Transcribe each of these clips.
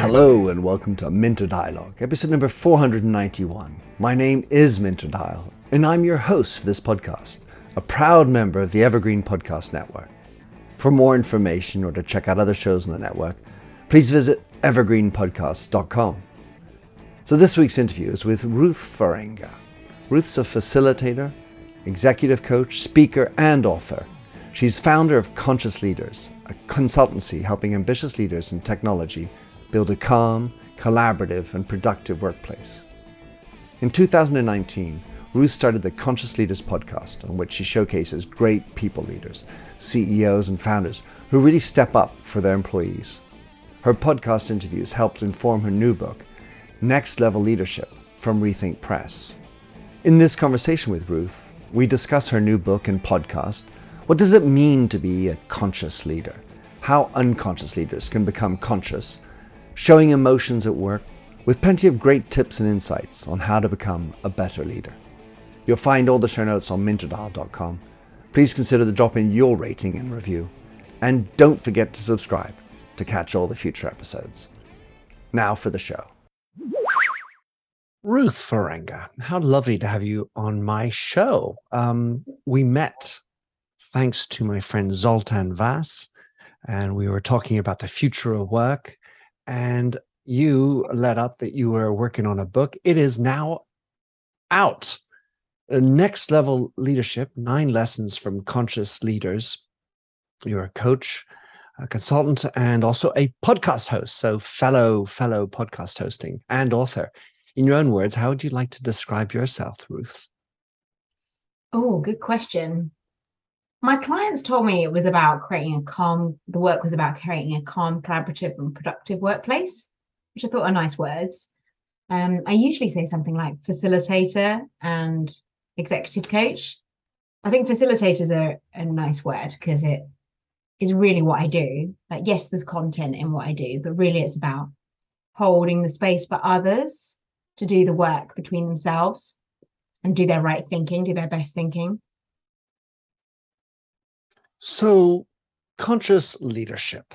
Hello and welcome to Minter Dialogue, episode number 491. My name is Minter Dial, and I'm your host for this podcast, a proud member of the Evergreen Podcast Network. For more information or to check out other shows on the network, please visit evergreenpodcasts.com. So this week's interview is with Ruth Farenga. Ruth's a facilitator, executive coach, speaker, and author. She's founder of Conscious Leaders, a consultancy helping ambitious leaders in technology build a calm, collaborative, and productive workplace. In 2019, Ruth started the Conscious Leaders podcast, on which she showcases great people leaders, CEOs, and founders who really step up for their employees. Her podcast interviews helped inform her new book, Next Level Leadership from Rethink Press. In this conversation with Ruth, we discuss her new book and podcast. What does it mean to be a conscious leader? How unconscious leaders can become conscious, showing emotions at work, with plenty of great tips and insights on how to become a better leader. You'll find all the show notes on minterdial.com. Please consider dropping your rating and review. And don't forget to subscribe to catch all the future episodes. Now for the show. Ruth Farenga, how lovely to have you on my show. Um, we met thanks to my friend Zoltan Vass. and we were talking about the future of work and you let up that you were working on a book. It is now out. Uh, next level leadership, nine lessons from conscious leaders. You're a coach, a consultant, and also a podcast host. So, fellow, fellow podcast hosting and author. In your own words, how would you like to describe yourself, Ruth? Oh, good question. My clients told me it was about creating a calm, the work was about creating a calm, collaborative, and productive workplace, which I thought are nice words. Um, I usually say something like facilitator and executive coach. I think facilitators are a nice word because it is really what I do. Like, yes, there's content in what I do, but really it's about holding the space for others to do the work between themselves and do their right thinking, do their best thinking. So, conscious leadership.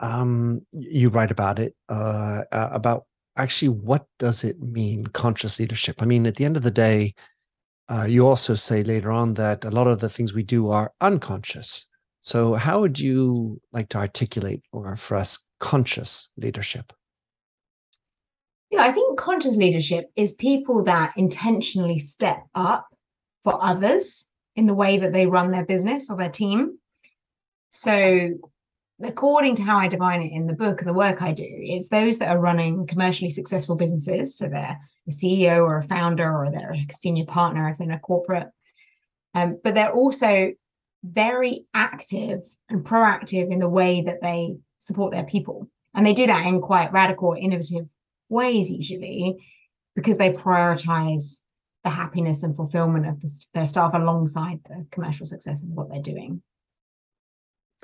Um, you write about it, uh, uh, about actually what does it mean, conscious leadership? I mean, at the end of the day, uh, you also say later on that a lot of the things we do are unconscious. So, how would you like to articulate, or for us, conscious leadership? Yeah, I think conscious leadership is people that intentionally step up for others in the way that they run their business or their team. So, according to how I define it in the book the work I do, it's those that are running commercially successful businesses. So, they're a CEO or a founder or they're a senior partner if they're in a corporate. Um, but they're also very active and proactive in the way that they support their people. And they do that in quite radical, innovative ways, usually, because they prioritize the happiness and fulfillment of the, their staff alongside the commercial success of what they're doing.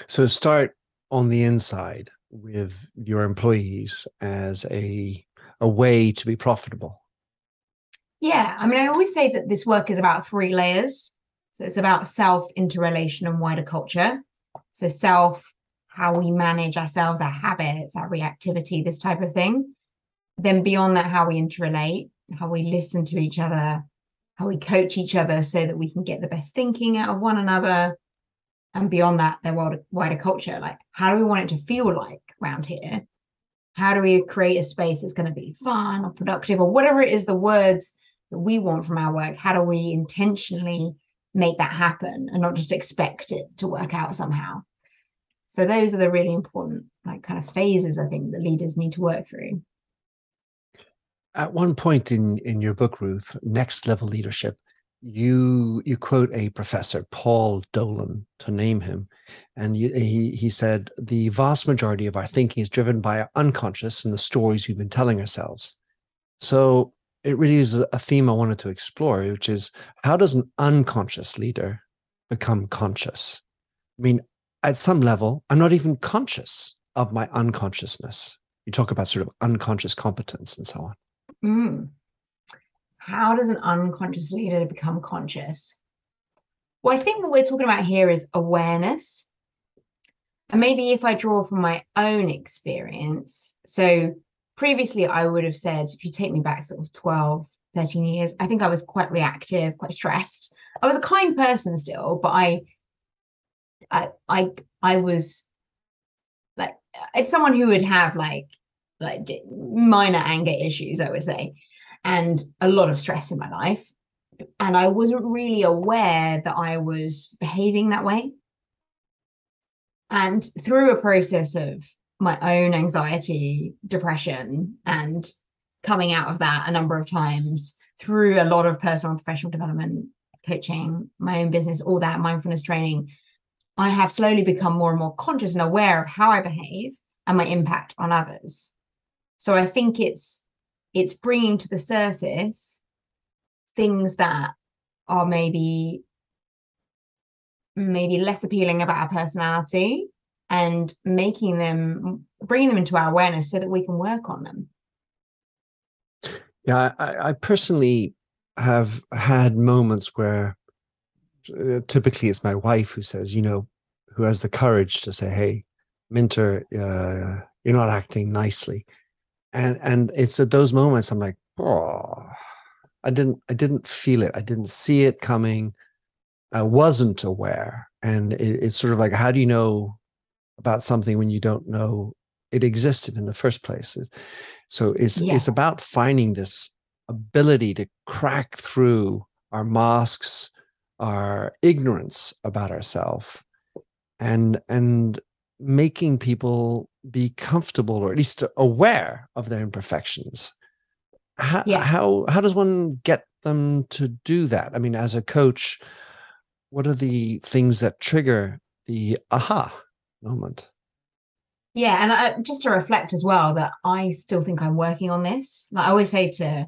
So start on the inside with your employees as a a way to be profitable. Yeah, I mean, I always say that this work is about three layers. So it's about self, interrelation, and wider culture. So self, how we manage ourselves, our habits, our reactivity, this type of thing. Then beyond that, how we interrelate, how we listen to each other, how we coach each other so that we can get the best thinking out of one another. And beyond that, their wider, wider culture. Like, how do we want it to feel like around here? How do we create a space that's going to be fun or productive or whatever it is the words that we want from our work? How do we intentionally make that happen and not just expect it to work out somehow? So those are the really important like kind of phases I think that leaders need to work through. At one point in in your book, Ruth, Next Level Leadership, you you quote a professor, Paul Dolan, to name him, and you, he he said the vast majority of our thinking is driven by our unconscious and the stories we've been telling ourselves. So it really is a theme I wanted to explore, which is how does an unconscious leader become conscious? I mean, at some level, I'm not even conscious of my unconsciousness. You talk about sort of unconscious competence and so on. Mm. How does an unconscious leader become conscious? Well, I think what we're talking about here is awareness. And maybe if I draw from my own experience, so previously I would have said, if you take me back sort of 12, 13 years, I think I was quite reactive, quite stressed. I was a kind person still, but I I I I was like it's someone who would have like like minor anger issues, I would say, and a lot of stress in my life. And I wasn't really aware that I was behaving that way. And through a process of my own anxiety, depression, and coming out of that a number of times through a lot of personal and professional development, coaching, my own business, all that mindfulness training, I have slowly become more and more conscious and aware of how I behave and my impact on others. So I think it's it's bringing to the surface things that are maybe maybe less appealing about our personality and making them bringing them into our awareness so that we can work on them. Yeah i, I personally have had moments where uh, typically it's my wife who says you know who has the courage to say hey minter uh, you're not acting nicely and and it's at those moments i'm like oh i didn't i didn't feel it. I didn't see it coming. I wasn't aware. And it, it's sort of like how do you know about something when you don't know it existed in the first place? So it's yeah. it's about finding this ability to crack through our masks our ignorance about ourselves and and making people be comfortable or at least aware of their imperfections. How, yeah. how how does one get them to do that? I mean as a coach what are the things that trigger the aha moment? Yeah and I, just to reflect as well that i still think i'm working on this. Like i always say to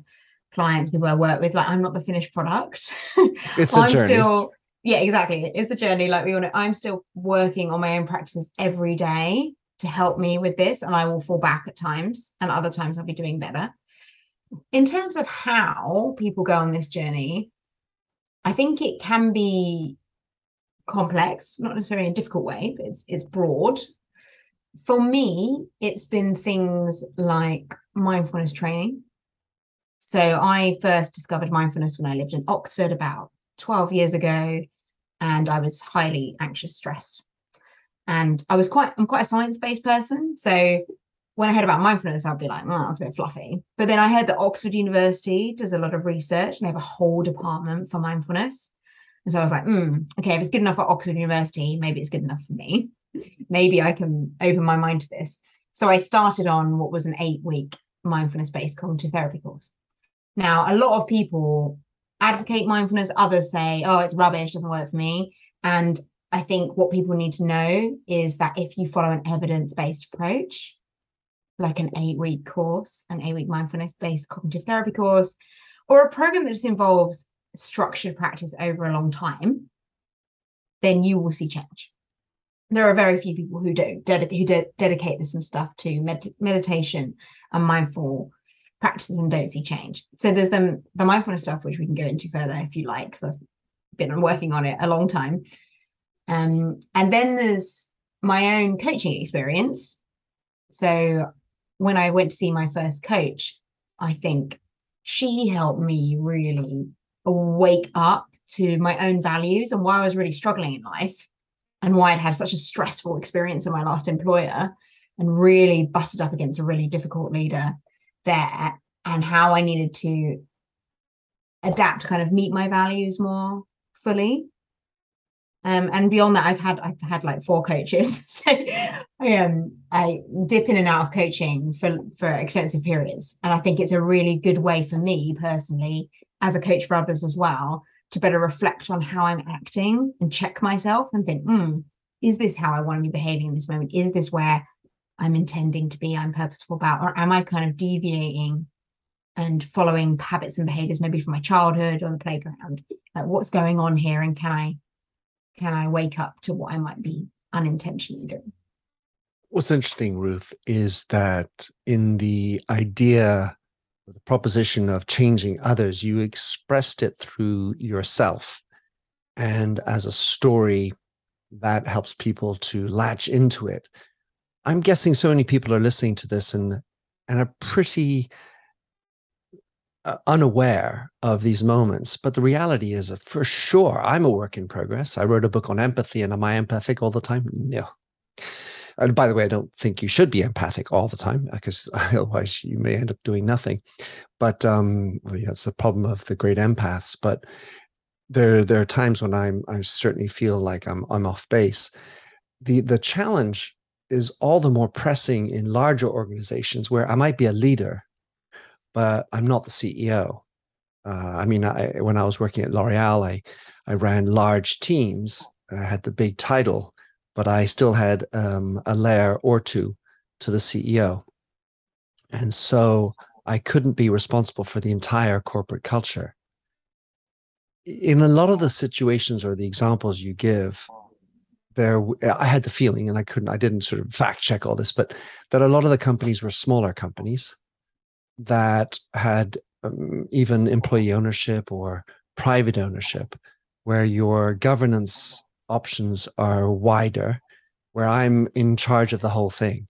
clients people i work with like i'm not the finished product. It's a i'm journey. still yeah exactly. It's a journey. Like we all know i'm still working on my own practices every day to help me with this and I will fall back at times and other times I'll be doing better. In terms of how people go on this journey, I think it can be complex, not necessarily in a difficult way, but it's it's broad. For me, it's been things like mindfulness training. So I first discovered mindfulness when I lived in Oxford about 12 years ago and I was highly anxious, stressed and I was quite, I'm quite a science based person. So when I heard about mindfulness, I'd be like, oh, that's a bit fluffy. But then I heard that Oxford University does a lot of research and they have a whole department for mindfulness. And so I was like, mm, okay, if it's good enough for Oxford University, maybe it's good enough for me. maybe I can open my mind to this. So I started on what was an eight week mindfulness based cognitive therapy course. Now, a lot of people advocate mindfulness, others say, oh, it's rubbish, doesn't work for me. And I think what people need to know is that if you follow an evidence based approach, like an eight week course, an eight week mindfulness based cognitive therapy course, or a program that just involves structured practice over a long time, then you will see change. There are very few people who do ded- who de- dedicate some stuff to med- meditation and mindful practices and don't see change. So there's the, the mindfulness stuff, which we can get into further if you like, because I've been working on it a long time. Um, and then there's my own coaching experience. So when I went to see my first coach, I think she helped me really wake up to my own values and why I was really struggling in life and why I'd had such a stressful experience in my last employer and really butted up against a really difficult leader there and how I needed to adapt kind of meet my values more fully um, and beyond that, I've had I've had like four coaches. so I um I dip in and out of coaching for for extensive periods. And I think it's a really good way for me personally, as a coach for others as well, to better reflect on how I'm acting and check myself and think, hmm, is this how I want to be behaving in this moment? Is this where I'm intending to be, I'm purposeful about, or am I kind of deviating and following habits and behaviors maybe from my childhood or the playground? Like what's going on here and can I can I wake up to what I might be unintentionally doing? What's interesting, Ruth, is that in the idea, the proposition of changing others, you expressed it through yourself and as a story that helps people to latch into it. I'm guessing so many people are listening to this and and are pretty uh, unaware of these moments. But the reality is, that for sure, I'm a work in progress. I wrote a book on empathy, and am I empathic all the time? No. And by the way, I don't think you should be empathic all the time because otherwise you may end up doing nothing. But um, well, yeah, it's the problem of the great empaths. But there, there are times when I'm, I certainly feel like I'm, I'm off base. The, the challenge is all the more pressing in larger organizations where I might be a leader, but I'm not the CEO. Uh, I mean, I, when I was working at L'Oreal, I, I ran large teams. I had the big title, but I still had um, a layer or two to the CEO. And so I couldn't be responsible for the entire corporate culture. In a lot of the situations or the examples you give, there I had the feeling, and I couldn't, I didn't sort of fact check all this, but that a lot of the companies were smaller companies that had um, even employee ownership or private ownership, where your governance options are wider, where I'm in charge of the whole thing.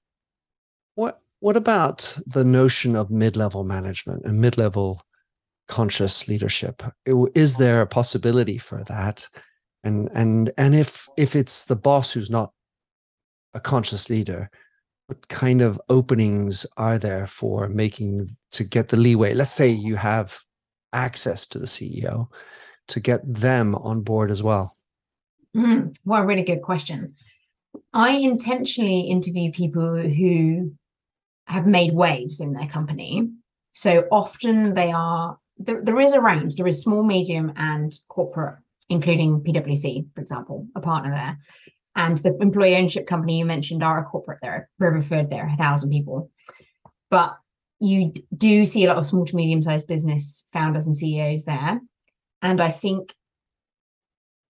What what about the notion of mid-level management and mid-level conscious leadership? Is there a possibility for that? And and and if if it's the boss who's not a conscious leader, what kind of openings are there for making to get the leeway? Let's say you have access to the CEO to get them on board as well. Mm, well, really good question. I intentionally interview people who have made waves in their company. So often they are, there, there is a range, there is small, medium, and corporate, including PwC, for example, a partner there. And the employee ownership company you mentioned are a corporate there, Riverford, there, a thousand people. But you do see a lot of small to medium sized business founders and CEOs there. And I think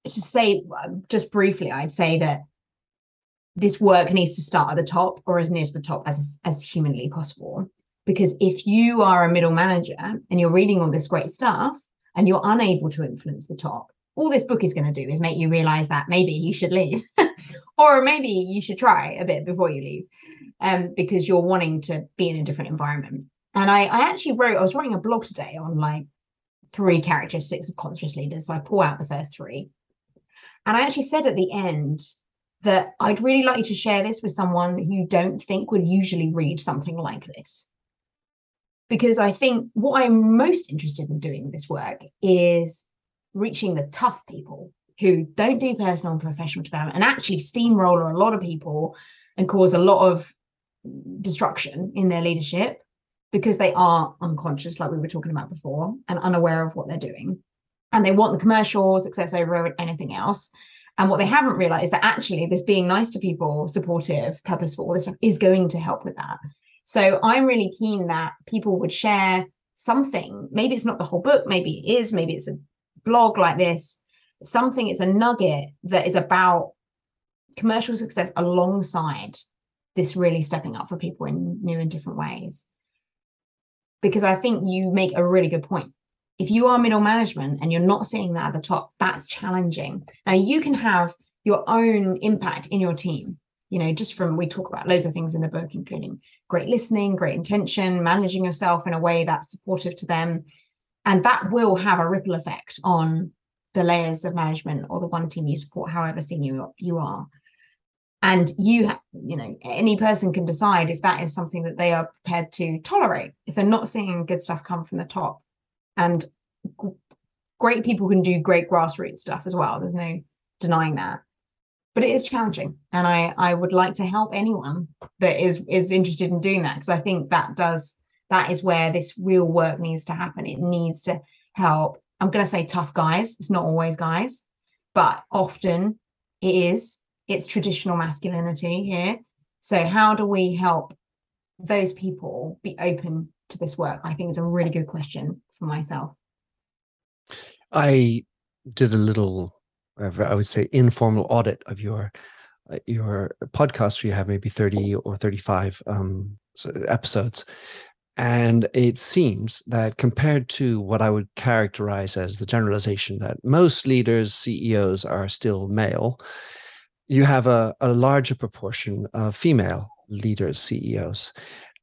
to say um, just briefly, I'd say that this work needs to start at the top or as near to the top as as humanly possible. Because if you are a middle manager and you're reading all this great stuff and you're unable to influence the top, all this book is going to do is make you realize that maybe you should leave, or maybe you should try a bit before you leave, um, because you're wanting to be in a different environment. And I, I actually wrote, I was writing a blog today on like three characteristics of conscious leaders. So I pull out the first three and I actually said at the end that I'd really like you to share this with someone who you don't think would usually read something like this. Because I think what I'm most interested in doing this work is reaching the tough people who don't do personal and professional development and actually steamroller a lot of people and cause a lot of destruction in their leadership because they are unconscious, like we were talking about before, and unaware of what they're doing and they want the commercial success over anything else. And what they haven't realized is that actually this being nice to people, supportive, purposeful, all this stuff is going to help with that. So I'm really keen that people would share something. Maybe it's not the whole book, maybe it is, maybe it's a blog like this, something, it's a nugget that is about commercial success alongside this really stepping up for people in new and different ways. Because I think you make a really good point if you are middle management and you're not seeing that at the top, that's challenging. Now you can have your own impact in your team. You know, just from we talk about loads of things in the book, including great listening, great intention, managing yourself in a way that's supportive to them. And that will have a ripple effect on the layers of management or the one team you support, however senior you are. And you, ha- you know, any person can decide if that is something that they are prepared to tolerate. If they're not seeing good stuff come from the top, and great people can do great grassroots stuff as well. There's no denying that. But it is challenging. And I I would like to help anyone that is is interested in doing that because I think that does that is where this real work needs to happen. It needs to help. I'm going to say tough guys. It's not always guys, but often it is. It's traditional masculinity here. So how do we help those people be open to this work? I think is a really good question for myself. I did a little, I would say, informal audit of your uh, your podcast. We have maybe thirty or thirty five um, episodes, and it seems that compared to what I would characterize as the generalization that most leaders, CEOs are still male, you have a, a larger proportion of female leaders, CEOs.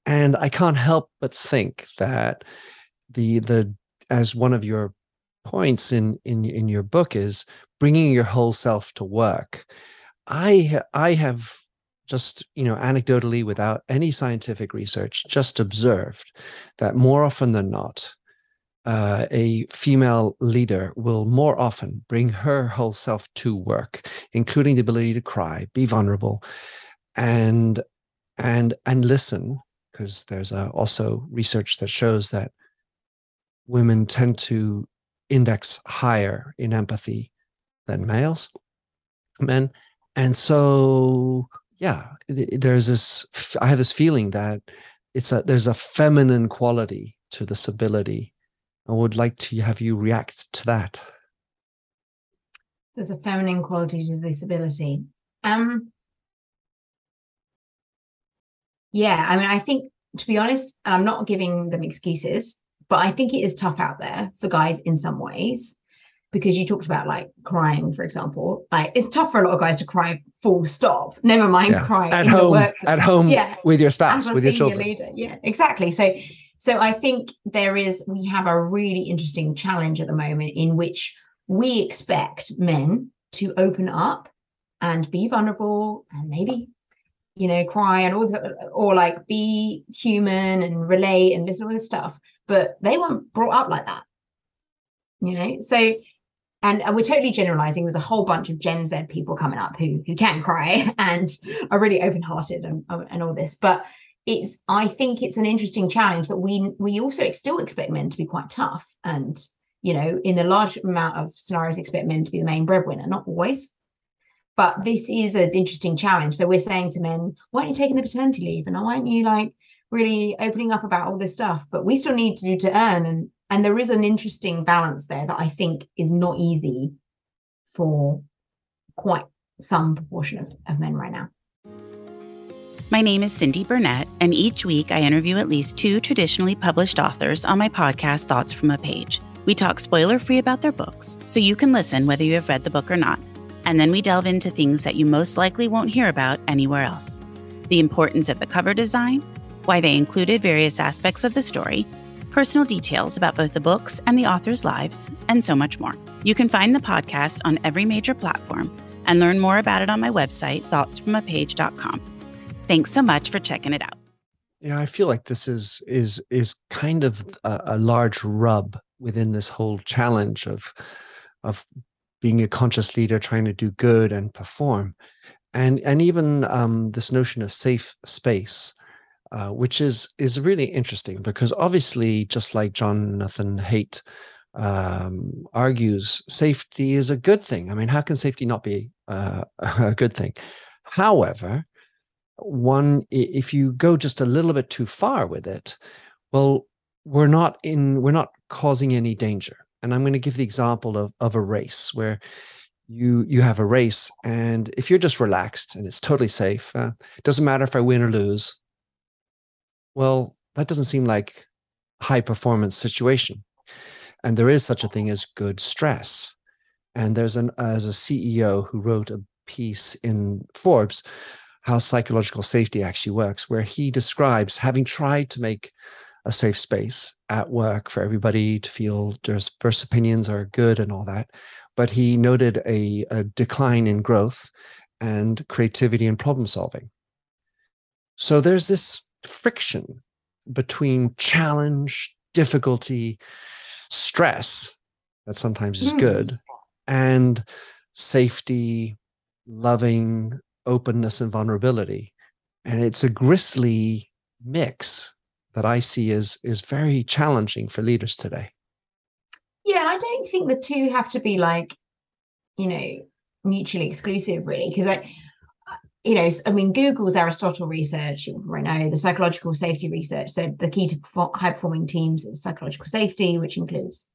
And I can't help but think that the the as one of your points in in in your book is bringing your whole self to work. I I have just you know anecdotally without any scientific research just observed that more often than not uh, a female leader will more often bring her whole self to work including the ability to cry be vulnerable and and and listen because there's uh, also research that shows that women tend to index higher in empathy than males men and so yeah there's this i have this feeling that it's a there's a feminine quality to this ability. I would like to have you react to that. There's a feminine quality to this ability. Um yeah i mean i think to be honest and i'm not giving them excuses but i think it is tough out there for guys in some ways because you talked about like crying, for example. Like it's tough for a lot of guys to cry full stop. Never mind yeah. crying at home, at home, yeah. with your spouse, with your children. Leader. Yeah, exactly. So, so I think there is we have a really interesting challenge at the moment in which we expect men to open up and be vulnerable and maybe you know cry and all this, or like be human and relate and listen to all this stuff but they weren't brought up like that you know so and, uh, we're totally generalizing there's a whole bunch of gen z people coming up who who can cry and are really open-hearted and, um, and all this. But it's i think it's an interesting challenge that we we also still expect men to be quite tough and you know in the large amount of scenarios expect men to be the main breadwinner not always. But this is an interesting challenge. So we're saying to men why aren't you taking the paternity leave? And why aren't you like really opening up about all this stuff? But we still need to to earn and and there is an interesting balance there that I think is not easy for quite some proportion of, of men right now. My name is Cindy Burnett, and each week I interview at least two traditionally published authors on my podcast, Thoughts from a Page. We talk spoiler free about their books, so you can listen whether you have read the book or not. And then we delve into things that you most likely won't hear about anywhere else the importance of the cover design, why they included various aspects of the story, personal details about both the books and the authors' lives, and so much more. You can find the podcast on every major platform and learn more about it on my website, thoughtsfromapage.com. Thanks so much for checking it out. Yeah, I feel like this is is is kind of a, a large rub within this whole challenge of of being a conscious leader, trying to do good and perform, and and even um, this notion of safe space uh, which is is really interesting because obviously, just like Jonathan Haidt um, argues, safety is a good thing. I mean, how can safety not be uh, a good thing? However, one if you go just a little bit too far with it, well, we're not in we're not causing any danger. And I'm going to give the example of of a race where you you have a race and if you're just relaxed and it's totally safe uh, doesn't matter if i win or lose well, that doesn't seem like high performance situation. And there is such a thing as good stress. And there's an as a CEO who wrote a piece in Forbes how psychological safety actually works, where he describes having tried to make a safe space at work for everybody to feel diverse opinions are good and all that. But he noted a, a decline in growth and creativity and problem solving. So there's this friction between challenge, difficulty, stress that sometimes is mm. good, and safety, loving, openness, and vulnerability. And it's a grisly mix that I see as is very challenging for leaders today. Yeah, I don't think the two have to be like, you know, mutually exclusive, really, because I you know, I mean, Google's Aristotle research, you know, the psychological safety research said the key to high performing teams is psychological safety, which includes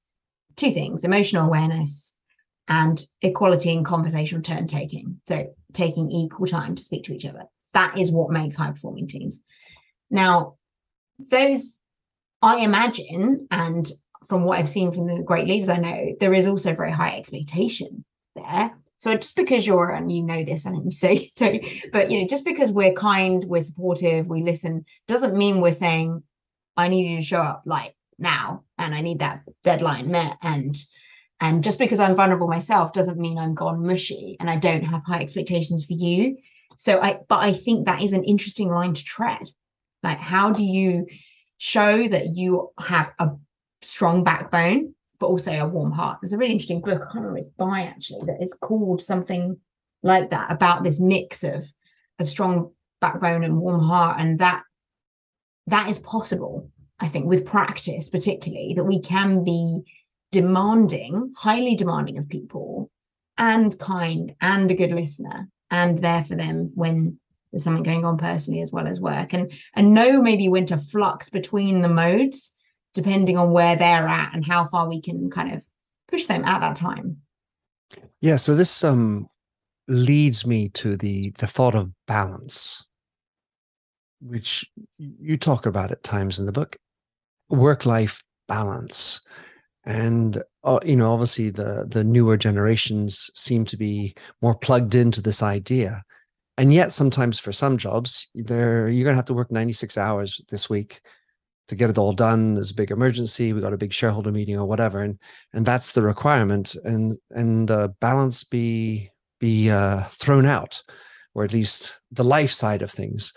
two things emotional awareness and equality in conversational turn taking. So, taking equal time to speak to each other. That is what makes high performing teams. Now, those, I imagine, and from what I've seen from the great leaders I know, there is also very high expectation there So just because you're, and you know this, and you say, but you know, just because we're kind, we're supportive, we listen, doesn't mean we're saying, I need you to show up like now, and I need that deadline met. And and just because I'm vulnerable myself doesn't mean I'm gone mushy and I don't have high expectations for you. So I, but I think that is an interesting line to tread. Like, how do you show that you have a strong backbone but also a warm heart. There's a really interesting book, I can't remember it's by actually, that is called something like that about this mix of of strong backbone and warm heart. And that that is possible, I think, with practice, particularly, that we can be demanding, highly demanding of people, and kind and a good listener, and there for them when there's something going on personally as well as work. And and know maybe when to flux between the modes depending on where they're at and how far we can kind of push them at that time. Yeah, so this um leads me to the the thought of balance, which you talk about at times in the book, work life balance, and uh, you know obviously the the newer generations seem to be more plugged into this idea, and yet sometimes for some jobs, there you're gonna have to work 96 hours this week to get it all done there's a big emergency we got a big shareholder meeting or whatever and and that's the requirement and and uh, balance be be uh, thrown out or at least the life side of things.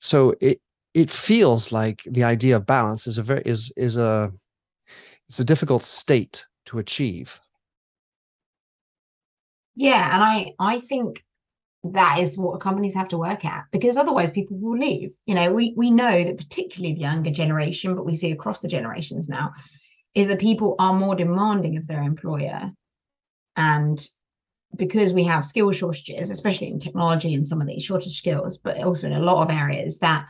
So it it feels like the idea of balance is a very is is a it's a difficult state to achieve. Yeah and i i think that is what companies have to work at because otherwise people will leave. You know we we know that particularly the younger generation but we see across the generations now is that people are more demanding of their employer. And because we have skill shortages especially in technology and some of these shortage skills but also in a lot of areas that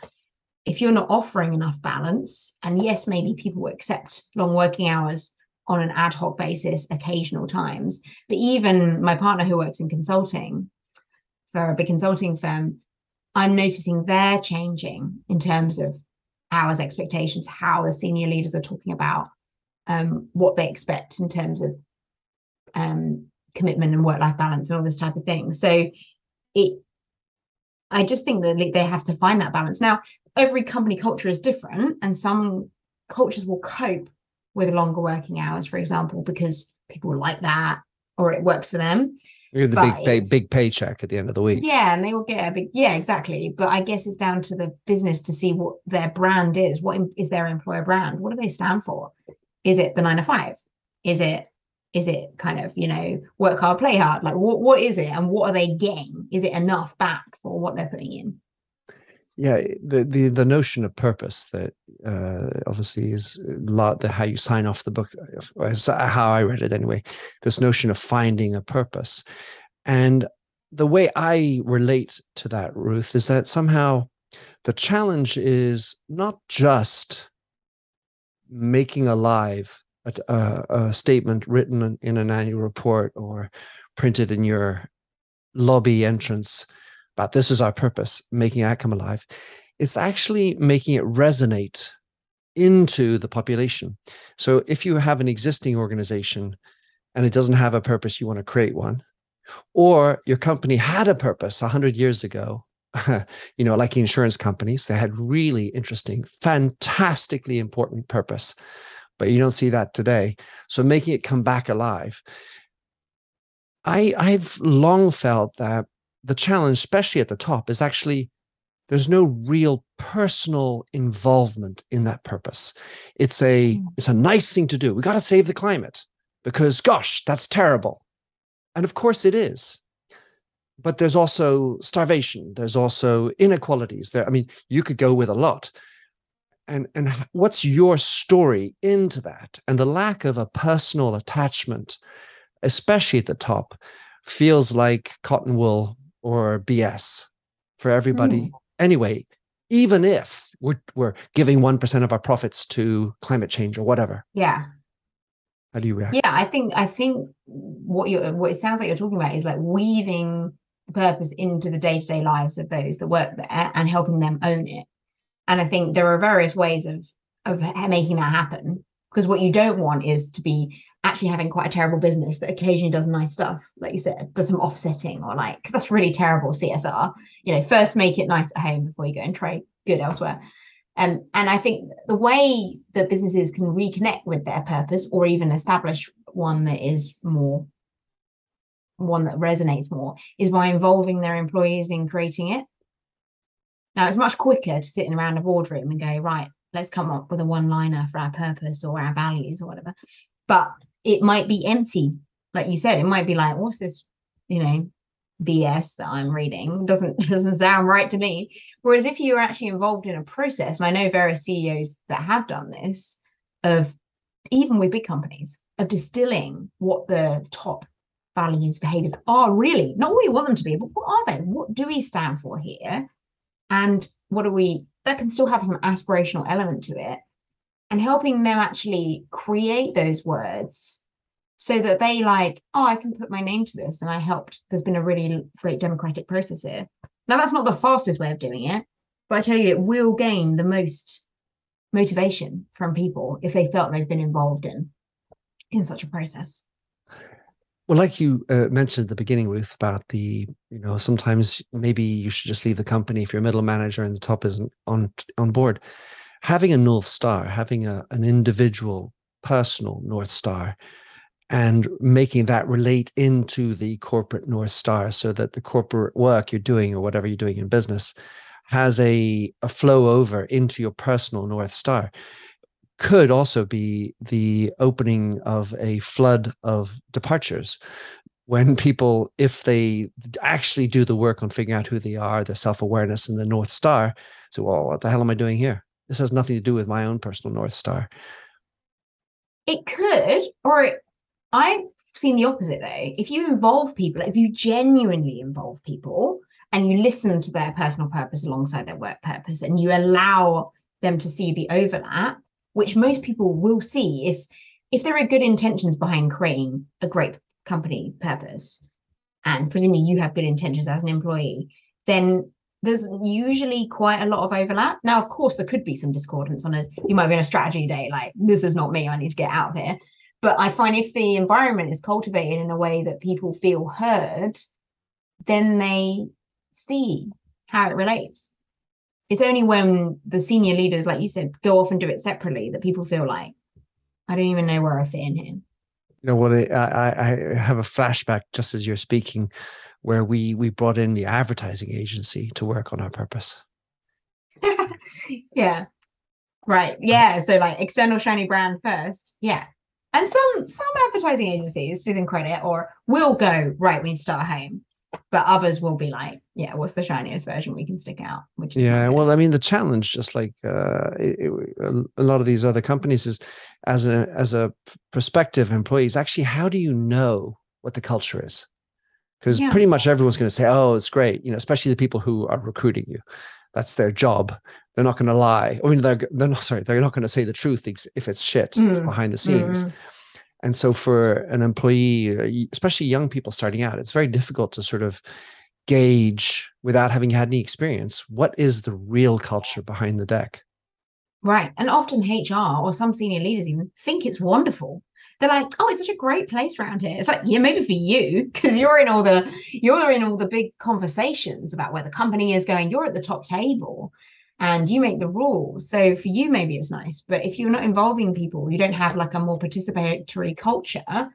if you're not offering enough balance and yes maybe people will accept long working hours on an ad hoc basis occasional times but even my partner who works in consulting for a big consulting firm, I'm noticing they're changing in terms of hours expectations, how the senior leaders are talking about um, what they expect in terms of um, commitment and work life balance and all this type of thing. So it, I just think that they have to find that balance. Now, every company culture is different, and some cultures will cope with longer working hours, for example, because people like that or it works for them. You're the big pay, big paycheck at the end of the week. Yeah, and they will get a big yeah, exactly. But I guess it's down to the business to see what their brand is. What is their employer brand? What do they stand for? Is it the nine to five? Is it is it kind of you know work hard, play hard? Like what what is it, and what are they getting? Is it enough back for what they're putting in? Yeah the the the notion of purpose that uh, obviously is lot the how you sign off the book how i read it anyway this notion of finding a purpose. And the way i relate to that ruth is that somehow the challenge is not just making alive a, a, a statement written in an annual report or printed in your lobby entrance about this is our purpose, making it come alive, it's actually making it resonate into the population. So if you have an existing organization and it doesn't have a purpose, you want to create one, or your company had a purpose 100 years ago, you know, like insurance companies, they had really interesting, fantastically important purpose, but you don't see that today. So making it come back alive. I I've long felt that the challenge, especially at the top, is actually there's no real personal involvement in that purpose. It's a mm. it's a nice thing to do. We got to save the climate because gosh, that's terrible. And of course it is. But there's also starvation, there's also inequalities there. I mean, you could go with a lot. And and what's your story into that? And the lack of a personal attachment, especially at the top, feels like cotton wool or BS for everybody mm. anyway, even if we're, we're giving 1% of our profits to climate change or whatever. Yeah. How do you react? Yeah, I think I think what you what it sounds like you're talking about is like weaving the purpose into the day-to-day lives of those that work there and helping them own it. And I think there are various ways of of making that happen because what you don't want is to be actually having quite a terrible business that occasionally does nice stuff, like you said, does some offsetting or like, because that's really terrible CSR. You know, first make it nice at home before you go and trade good elsewhere. And and I think the way that businesses can reconnect with their purpose or even establish one that is more one that resonates more is by involving their employees in creating it. Now it's much quicker to sit in around a boardroom and go, right, let's come up with a one-liner for our purpose or our values or whatever. But it might be empty, like you said. It might be like, what's this, you know, BS that I'm reading? Doesn't doesn't sound right to me. Whereas if you're actually involved in a process, and I know various CEOs that have done this, of even with big companies, of distilling what the top values, behaviors are really, not what we want them to be, but what are they? What do we stand for here? And what do we that can still have some aspirational element to it and helping them actually create those words so that they like oh i can put my name to this and i helped. There's been a really great democratic process here. Now that's not the fastest way of doing it but i tell you it will gain the most motivation from people if they felt they've been involved in in such a process. Well, like you uh, mentioned at the beginning, Ruth, about the you know sometimes maybe you should just leave the company if you're a middle manager and the top isn't on on board. Having a north star, having a, an individual, personal north star, and making that relate into the corporate north star, so that the corporate work you're doing or whatever you're doing in business has a a flow over into your personal north star could also be the opening of a flood of departures when people if they actually do the work on figuring out who they are their self-awareness and the north star say well what the hell am i doing here this has nothing to do with my own personal north star. It could or i've seen the opposite though. If you involve people if you genuinely involve people and you listen to their personal purpose alongside their work purpose and you allow them to see the overlap which most people will see if if there are good intentions behind creating a great company purpose and presumably you have good intentions as an employee then there's usually quite a lot of overlap now of course there could be some discordance on a you might be on a strategy day like this is not me i need to get out of here but i find if the environment is cultivated in a way that people feel heard then they see how it relates it's only when the senior leaders, like you said, go off and do it separately that people feel like, I don't even know where I fit in here. You know what? I, I have a flashback just as you're speaking, where we we brought in the advertising agency to work on our purpose. yeah, right. Yeah. So like external shiny brand first. Yeah, and some some advertising agencies, do them credit, or will go right. We need to start home but others will be like yeah what's the shiniest version we can stick out which yeah well i mean the challenge just like uh, it, it, a lot of these other companies is as a as a prospective employees actually how do you know what the culture is because yeah. pretty much everyone's going to say oh it's great you know especially the people who are recruiting you that's their job they're not going to lie i mean they're they're not sorry they're not going to say the truth if it's shit mm. behind the scenes mm. And so for an employee, uh, especially young people starting out, it's very difficult to sort of gauge without having had any experience what is the real culture behind the deck. Right. And often HR or some senior leaders even think it's wonderful. They're like, oh, it's such a great place around here. It's like, yeah, maybe for you, because you're in all the you're in all the big conversations about where the company is going. You're at the top table and you make the rules. So for you, maybe it's nice. But if you're not involving people, you don't have like a more participatory culture,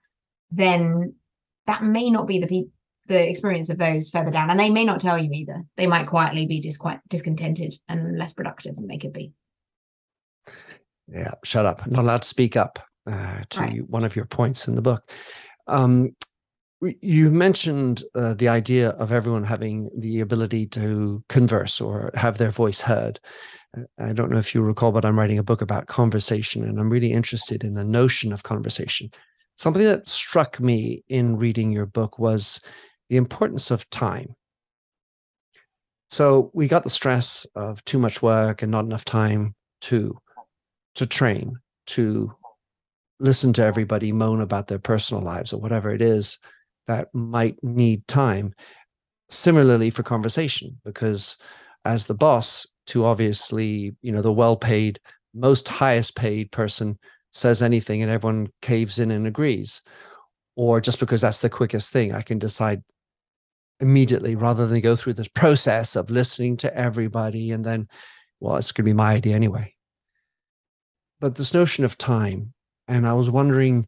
then that may not be the pe- the experience of those further down. And they may not tell you either. They might quietly be just quite discontented and less productive than they could be. Yeah, shut up. Not allowed to speak up uh, to right. one of your points in the book. Um, you mentioned uh, the idea of everyone having the ability to converse or have their voice heard. Uh, I don't know if you recall, but I'm writing a book about conversation, and I'm really interested in the notion of conversation. Something that struck me in reading your book was the importance of time. So we got the stress of too much work and not enough time to to train, to listen to everybody moan about their personal lives or whatever it is that might need time. Similarly for conversation, because as the boss to obviously, you know, the well paid, most highest paid person says anything and everyone caves in and agrees or just because that's the quickest thing i can decide immediately rather than go through this process of listening to everybody and then well it's going to be my idea anyway but this notion of time and i was wondering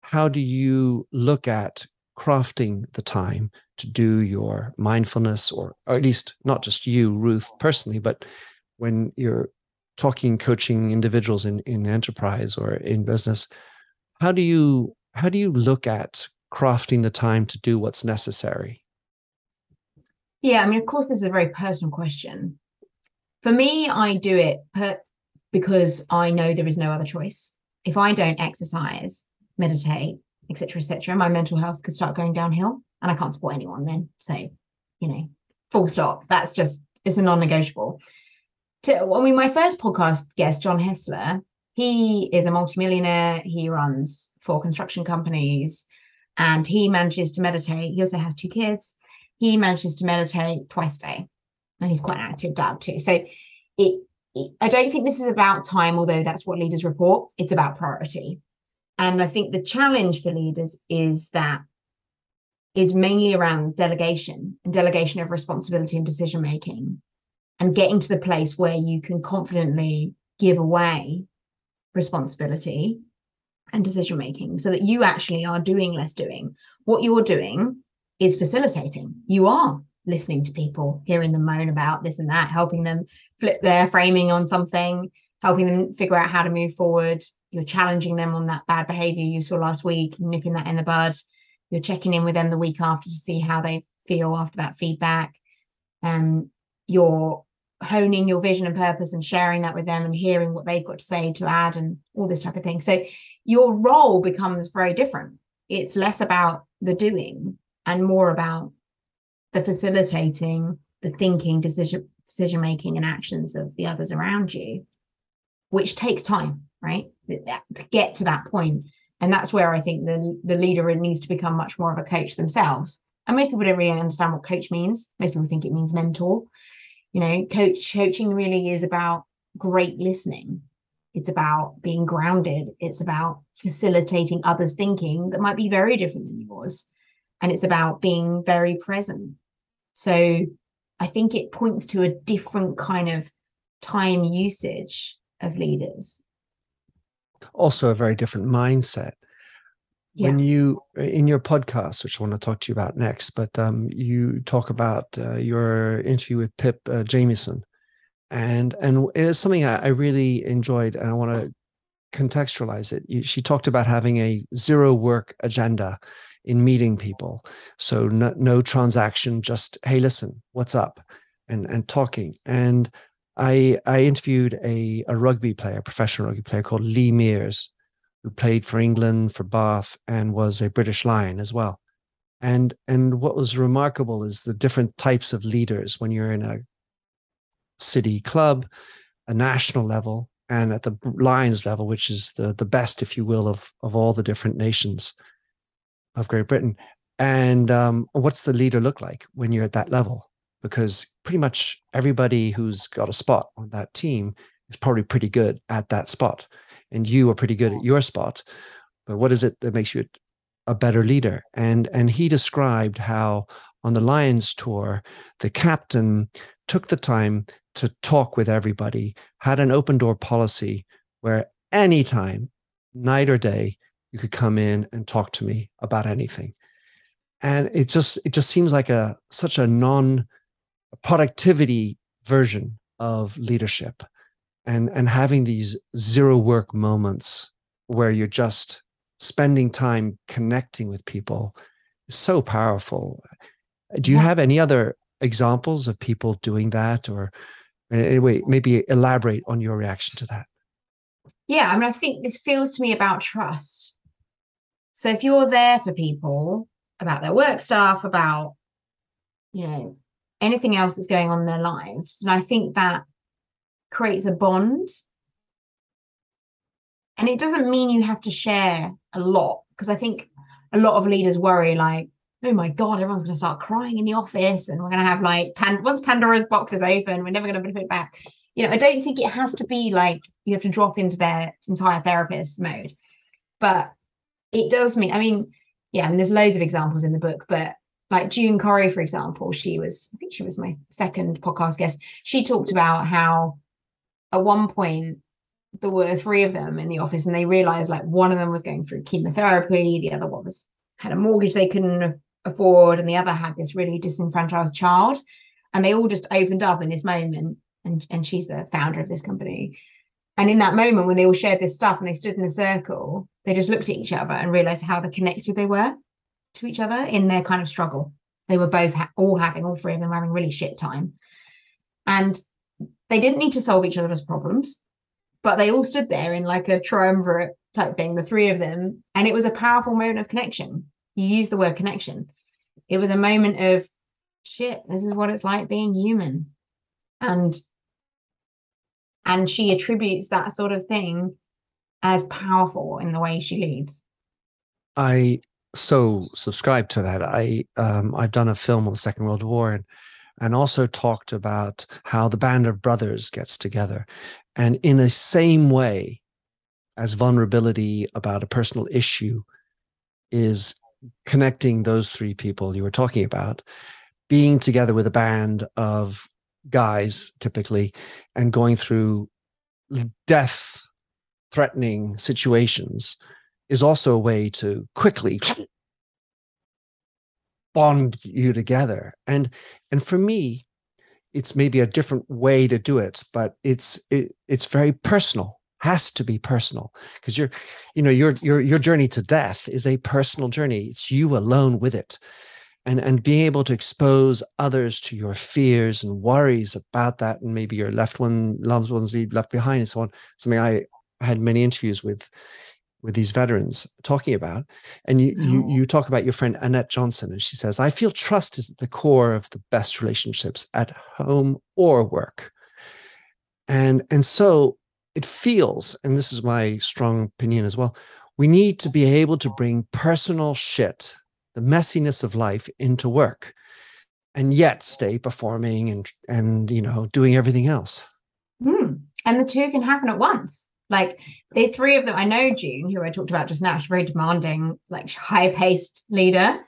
how do you look at crafting the time to do your mindfulness or, or at least not just you ruth personally but when you're talking coaching individuals in in enterprise or in business how do you how do you look at crafting the time to do what's necessary? Yeah i mean of course this is a very personal question. For me i do it per, because i know there is no other choice if i don't exercise meditate etc etc my mental health could start going downhill and i can't support anyone then so you know full stop that's just it's a non-negotiable to, I mean, my first podcast guest, John Hessler, he is a multimillionaire. He runs four construction companies and he manages to meditate. He also has two kids. He manages to meditate twice a day and he's quite an active dad too. So it, it, I don't think this is about time, although that's what leaders report. It's about priority. And I think the challenge for leaders is that is mainly around delegation and delegation of responsibility and decision making and getting to the place where you can confidently give away responsibility and decision making so that you actually are doing less doing. What you're doing is facilitating. You are listening to people, hearing them moan about this and that, helping them flip their framing on something, helping them figure out how to move forward. You're challenging them on that bad behavior you saw last week, nipping that in the bud. You're checking in with them the week after to see how they feel after that feedback. Um, you're honing your vision and purpose and sharing that with them and hearing what they've got to say to add and all this type of thing. So your role becomes very different. It's less about the doing and more about the facilitating, the thinking, decision decision making and actions of the others around you, which takes time, right? To get to that. And that's where I think the, the leader needs to become much more of a coach themselves. And most people don't really understand what coach means. Most people think it means mentor you know coach coaching really is about great listening it's about being grounded it's about facilitating others thinking that might be very different than yours and it's about being very present so i think it points to a different kind of time usage of leaders. Also a very different mindset. Yeah. when you in your podcast which i want to talk to you about next but um, you talk about uh, your interview with pip uh, jamieson and and it is something I, I really enjoyed and i want to contextualize it. You, she talked about having a zero work agenda in meeting people. So no, no transaction just hey listen what's up? and and talking. And i i interviewed a, a rugby player professional rugby player called lee mears who played for England, for Bath, and was a British Lion as well. And and what was remarkable is the different types of leaders when you're in a city club, a national level, and at the Lions level, which is the the best, if you will, of of all the different nations of Great Britain. And um, what's the leader look like when you're at that level? Because pretty much everybody who's got a spot on that team is probably pretty good at that spot and you are pretty good at your spot but what is it that makes you a better leader and and he described how on the lions tour the captain took the time to talk with everybody had an open door policy where anytime night or day you could come in and talk to me about anything. And it just it just seems like a such a non productivity version of leadership. And and having these zero work moments where you're just spending time connecting with people is so powerful. Do you have any other examples of people doing that? Or eh, eh, anyway maybe elaborate on your reaction to that. Yeah i mean i think this feels to me about trust so if you're there for people about their work stuff about you know anything else that's going on in their lives and i think that creates a bond. And it doesn't mean you have to share a lot, because I think a lot of leaders worry like, oh my God, everyone's going to start crying in the office and we're going to have like, Pan- once Pandora's box is open, we're never going to put it back. you know, I don't think it has to be like you have to drop into their entire therapist mode, but it does mean, I mean, yeah, and there's loads of examples in the book, but like June Corey, for example, she was, I think she was my second podcast guest. She talked about how at one point there were three of them in the office and they realized like one of them was going through chemotherapy, the other one was had a mortgage they couldn't afford, and the other had this really disenfranchised child. And they all just opened up in this moment. And, and she's the founder of this company. And in that moment, when they all shared this stuff and they stood in a circle, they just looked at each other and realized how the connected they were to each other in their kind of struggle. They were both ha- all having, all three of them having really shit time. And they didn't need to solve each other's problems, but they all stood there in like a triumvirate type thing, the three of them. And it was a powerful moment of connection. You use the word connection. It was a moment of shit, this is what it's like being human. And and she attributes that sort of thing as powerful in the way she leads. I so subscribe to that. I um, I've done a film on the Second World War and and also talked about how the band of brothers gets together, and in a same way as vulnerability about a personal issue is connecting those three people you were talking about, being together with a band of guys typically and going through death threatening situations is also a way to quickly bond you together. And and for me it's maybe a different way to do it but it's it, it's very personal has to be personal because your you know your your your journey to death is a personal journey. It's you alone with it and and being able to expose others to your fears and worries about that and maybe your left one loved ones left behind and so on something i had many interviews with with these veterans talking about and you, oh. you you talk about your friend annette johnson and she says i feel trust is at the core of the best relationships at home or work and and so it feels and this is my strong opinion as well we need to be able to bring personal shit the messiness of life into work and yet stay performing and and you know doing everything else. Mm. and the two can happen at once. Like the three of them i know june who i talked about just now she's very demanding like high paced leader.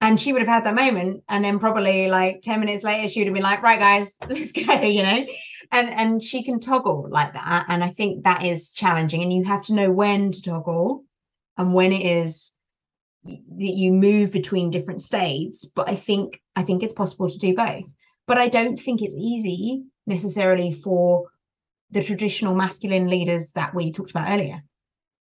And she would have had that moment. And then probably like 10 minutes later she would have been like right guys let's go you know? And and she can toggle like that. And i think that is challenging. And you have to know when to toggle and when it is that you move between different states but i think i think it's possible to do both. But i don't think it's easy necessarily for the traditional masculine leaders that we talked about earlier.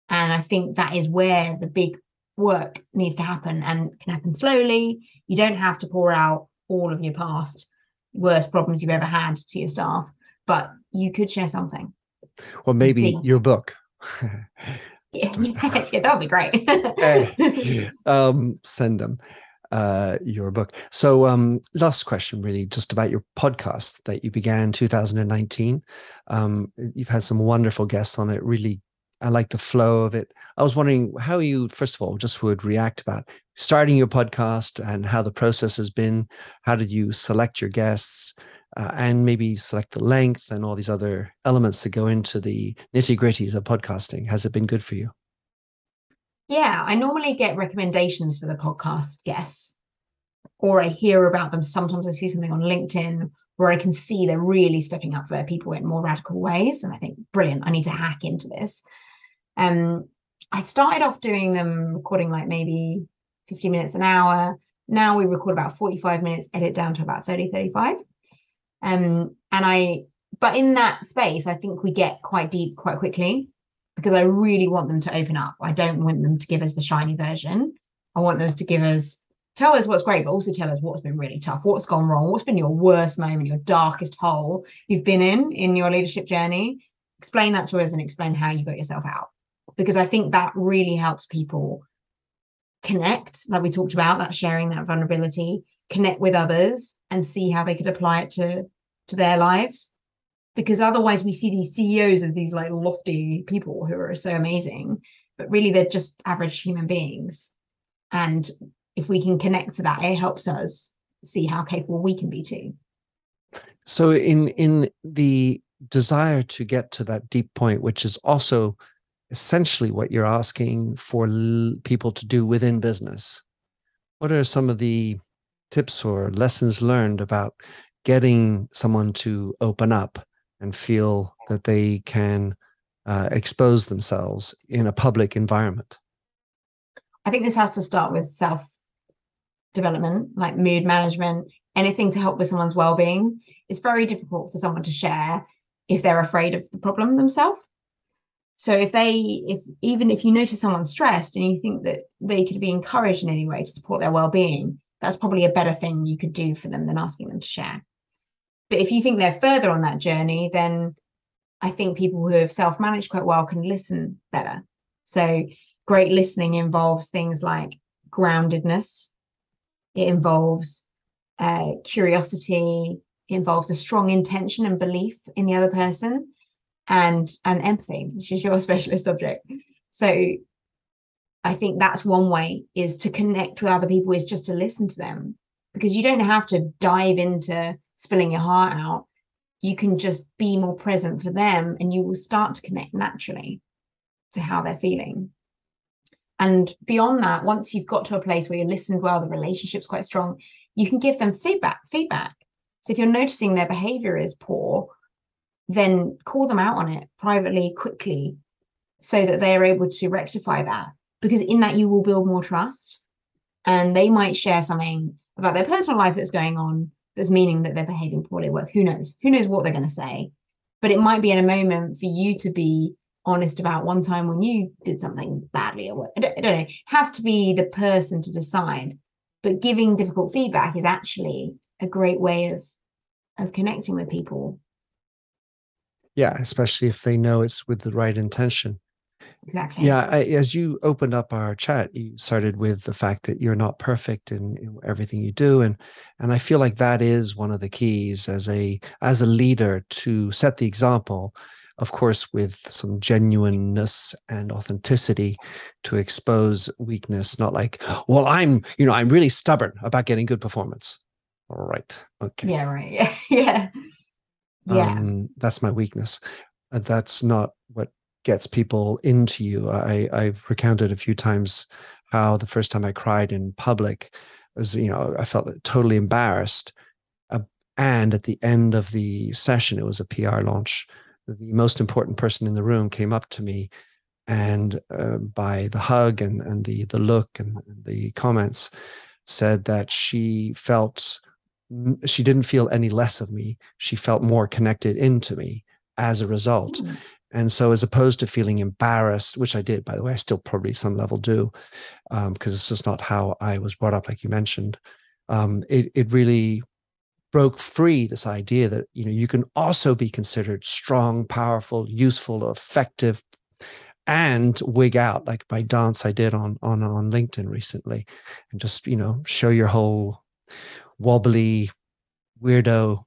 And i think that is where the big work needs to happen and can happen slowly. You don't have to pour out all of your past worst problems you've ever had to your staff but you could share something. Well maybe your book yeah, yeah, that would be great. Eh, um, send them uh, your book. So, um, last question, really, just about your podcast that you began 2019. Um, you've had some wonderful guests on it. Really, I like the flow of it. I was wondering how you, first of all, just would react about starting your podcast and how the process has been. How did you select your guests? Uh, and maybe select the length and all these other elements that go into the nitty gritties of podcasting. Has it been good for you? Yeah, I normally get recommendations for the podcast guests, or I hear about them. Sometimes I see something on LinkedIn where I can see they're really stepping up for their people in more radical ways. And I think, brilliant, I need to hack into this. Um, I started off doing them recording like maybe 50 minutes an hour. Now we record about 45 minutes, edit down to about 30, 35. Um, and I, but in that space, I think we get quite deep quite quickly because I really want them to open up. I don't want them to give us the shiny version. I want them to give us, tell us what's great, but also tell us what's been really tough, what's gone wrong, what's been your worst moment, your darkest hole you've been in in your leadership journey. Explain that to us and explain how you got yourself out. Because I think that really helps people connect, like we talked about, that sharing that vulnerability, connect with others and see how they could apply it to to their lives because otherwise we see these CEOs as these like lofty people who are so amazing but really they're just average human beings and if we can connect to that it helps us see how capable we can be too so in in the desire to get to that deep point, which is also essentially what you're asking for l- people to do within business. What are some of the tips or lessons learned about getting someone to open up and feel that they can uh, expose themselves in a public environment? I think this has to start with self development, like mood management, anything to help with someone's well being. It's very difficult for someone to share if they're afraid of the problem themselves. So if they, if even if you notice someone stressed and you think that they could be encouraged in any way to support their well-being, that's probably a better thing you could do for them than asking them to share. But if you think they're further on that journey, then I think people who have self-managed quite well can listen better. So great listening involves things like groundedness. It involves uh, curiosity. It involves a strong intention and belief in the other person and and empathy which is your specialist subject so i think that's one way is to connect with other people is just to listen to them. Because you don't have to dive into spilling your heart out. You can just be more present for them and you will start to connect naturally to how they're feeling. And beyond that once you've got to a place where you listened well the relationship's quite strong you can give them feedback feedback. So if you're noticing their behavior is poor then call them out on it privately, quickly, so that they are able to rectify that. Because in that, you will build more trust. And they might share something about their personal life that's going on that's meaning that they're behaving poorly at work. Who knows? Who knows what they're going to say? But it might be in a moment for you to be honest about one time when you did something badly at work. I don't, I don't know. It has to be the person to decide. But giving difficult feedback is actually a great way of of connecting with people yeah especially if they know it's with the right intention exactly. Yeah I, as you opened up our chat you started with the fact that you're not perfect in, in, everything you do and and i feel like that is one of the keys as a as a leader to set the example of course with some genuineness and authenticity to expose weakness not like well i'm you know i'm really stubborn about getting good performance. All right okay. Yeah right. Yeah. Yeah. Um, that's my weakness. Uh, that's not gets people into you. I i've recounted a few times how the first time i cried in public was you know i felt totally embarrassed uh, and at the end of the session it was a pr launch the most important person in the room came up to me and uh, by the hug and, and the the look and the comments said that she felt she didn't feel any less of me. She felt more connected into me as a result. Mm. And so as opposed to feeling embarrassed which i did by the way i still probably some level do because um, it's just not how i was brought up like you mentioned um, it, it really broke free this idea that you know you can also be considered strong powerful useful effective and wig out like my dance i did on on on linkedin recently and just you know show your whole wobbly, weirdo,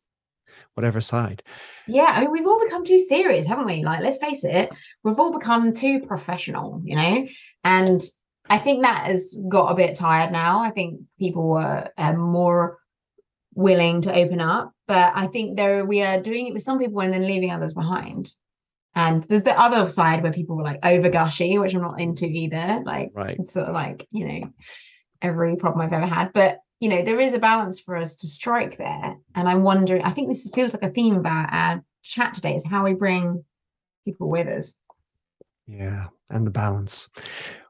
whatever side. Yeah, I mean, we've all become too serious, haven't we? Like, let's face it, we've all become too professional, you know? And I think that has got a bit tired now. I think people were uh, more willing to open up, but I think there we are doing it with some people and then leaving others behind. And there's the other side where people were like over gushy, which I'm not into either. Like, right. it's sort of like, you know, every problem I've ever had. But you know there is a balance for us to strike there. And i'm wondering i think this feels like a theme of our, our chat today is how we bring people with us. Yeah and the balance.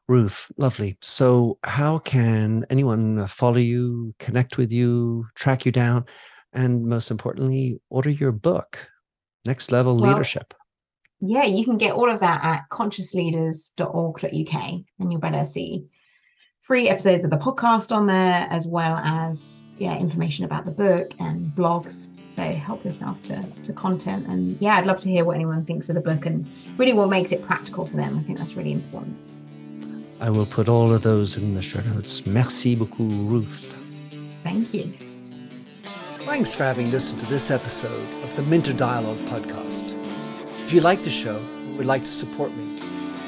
Ruth lovely. So how can anyone follow you connect with you track you down? And most importantly order your book next level well, leadership? yeah you can get all of that at consciousleaders.org.uk and you'll better see free episodes of the podcast on there, as well as yeah, information about the book and blogs. So help yourself to, to content. And yeah, I'd love to hear what anyone thinks of the book and really what makes it practical for them. I think that's really important. I will put all of those in the show notes. Merci beaucoup, Ruth. Thank you. Thanks for having listened to this episode of the Minter Dialogue podcast. If you like the show and would like to support me,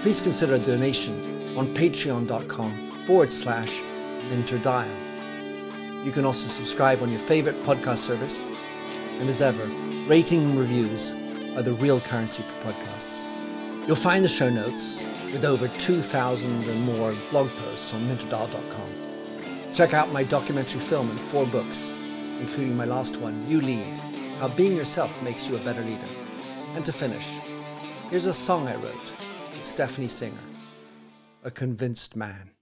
please consider a donation on patreon.com forward slash Dial. You can also subscribe on your favorite podcast service. And as ever, rating and reviews are the real currency for podcasts. You'll find the show notes with over 2,000 and more blog posts on minterdial.com. Check out my documentary film and four books, including my last one, You Lead How Being Yourself Makes You a Better Leader. And to finish, here's a song I wrote with Stephanie Singer, A Convinced Man.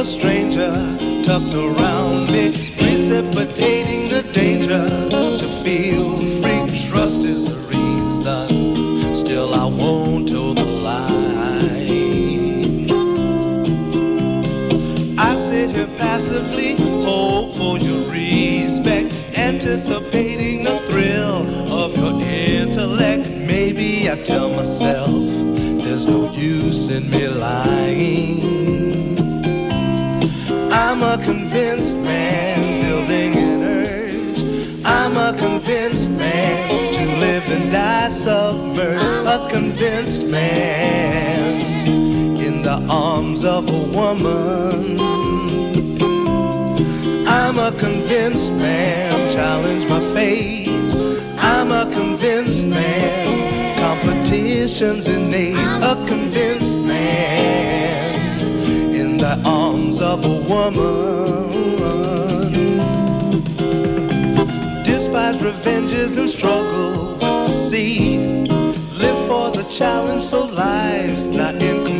A stranger tucked around me, precipitating the danger to feel free. Trust is the reason, still I won't passively, hope for your respect, anticipating the thrill of your intellect. Maybe I tell myself there's no use in me lying. I'm a convinced man, building an urge. I'm a convinced man to live and die submerged. A convinced man in the arms of a woman. I'm a convinced man, challenge my fate. I'm a convinced man, competition's innate. A convinced man in the arms of a woman. Despise revenges and struggle with deceit. Live for the challenge so life's not incomplete.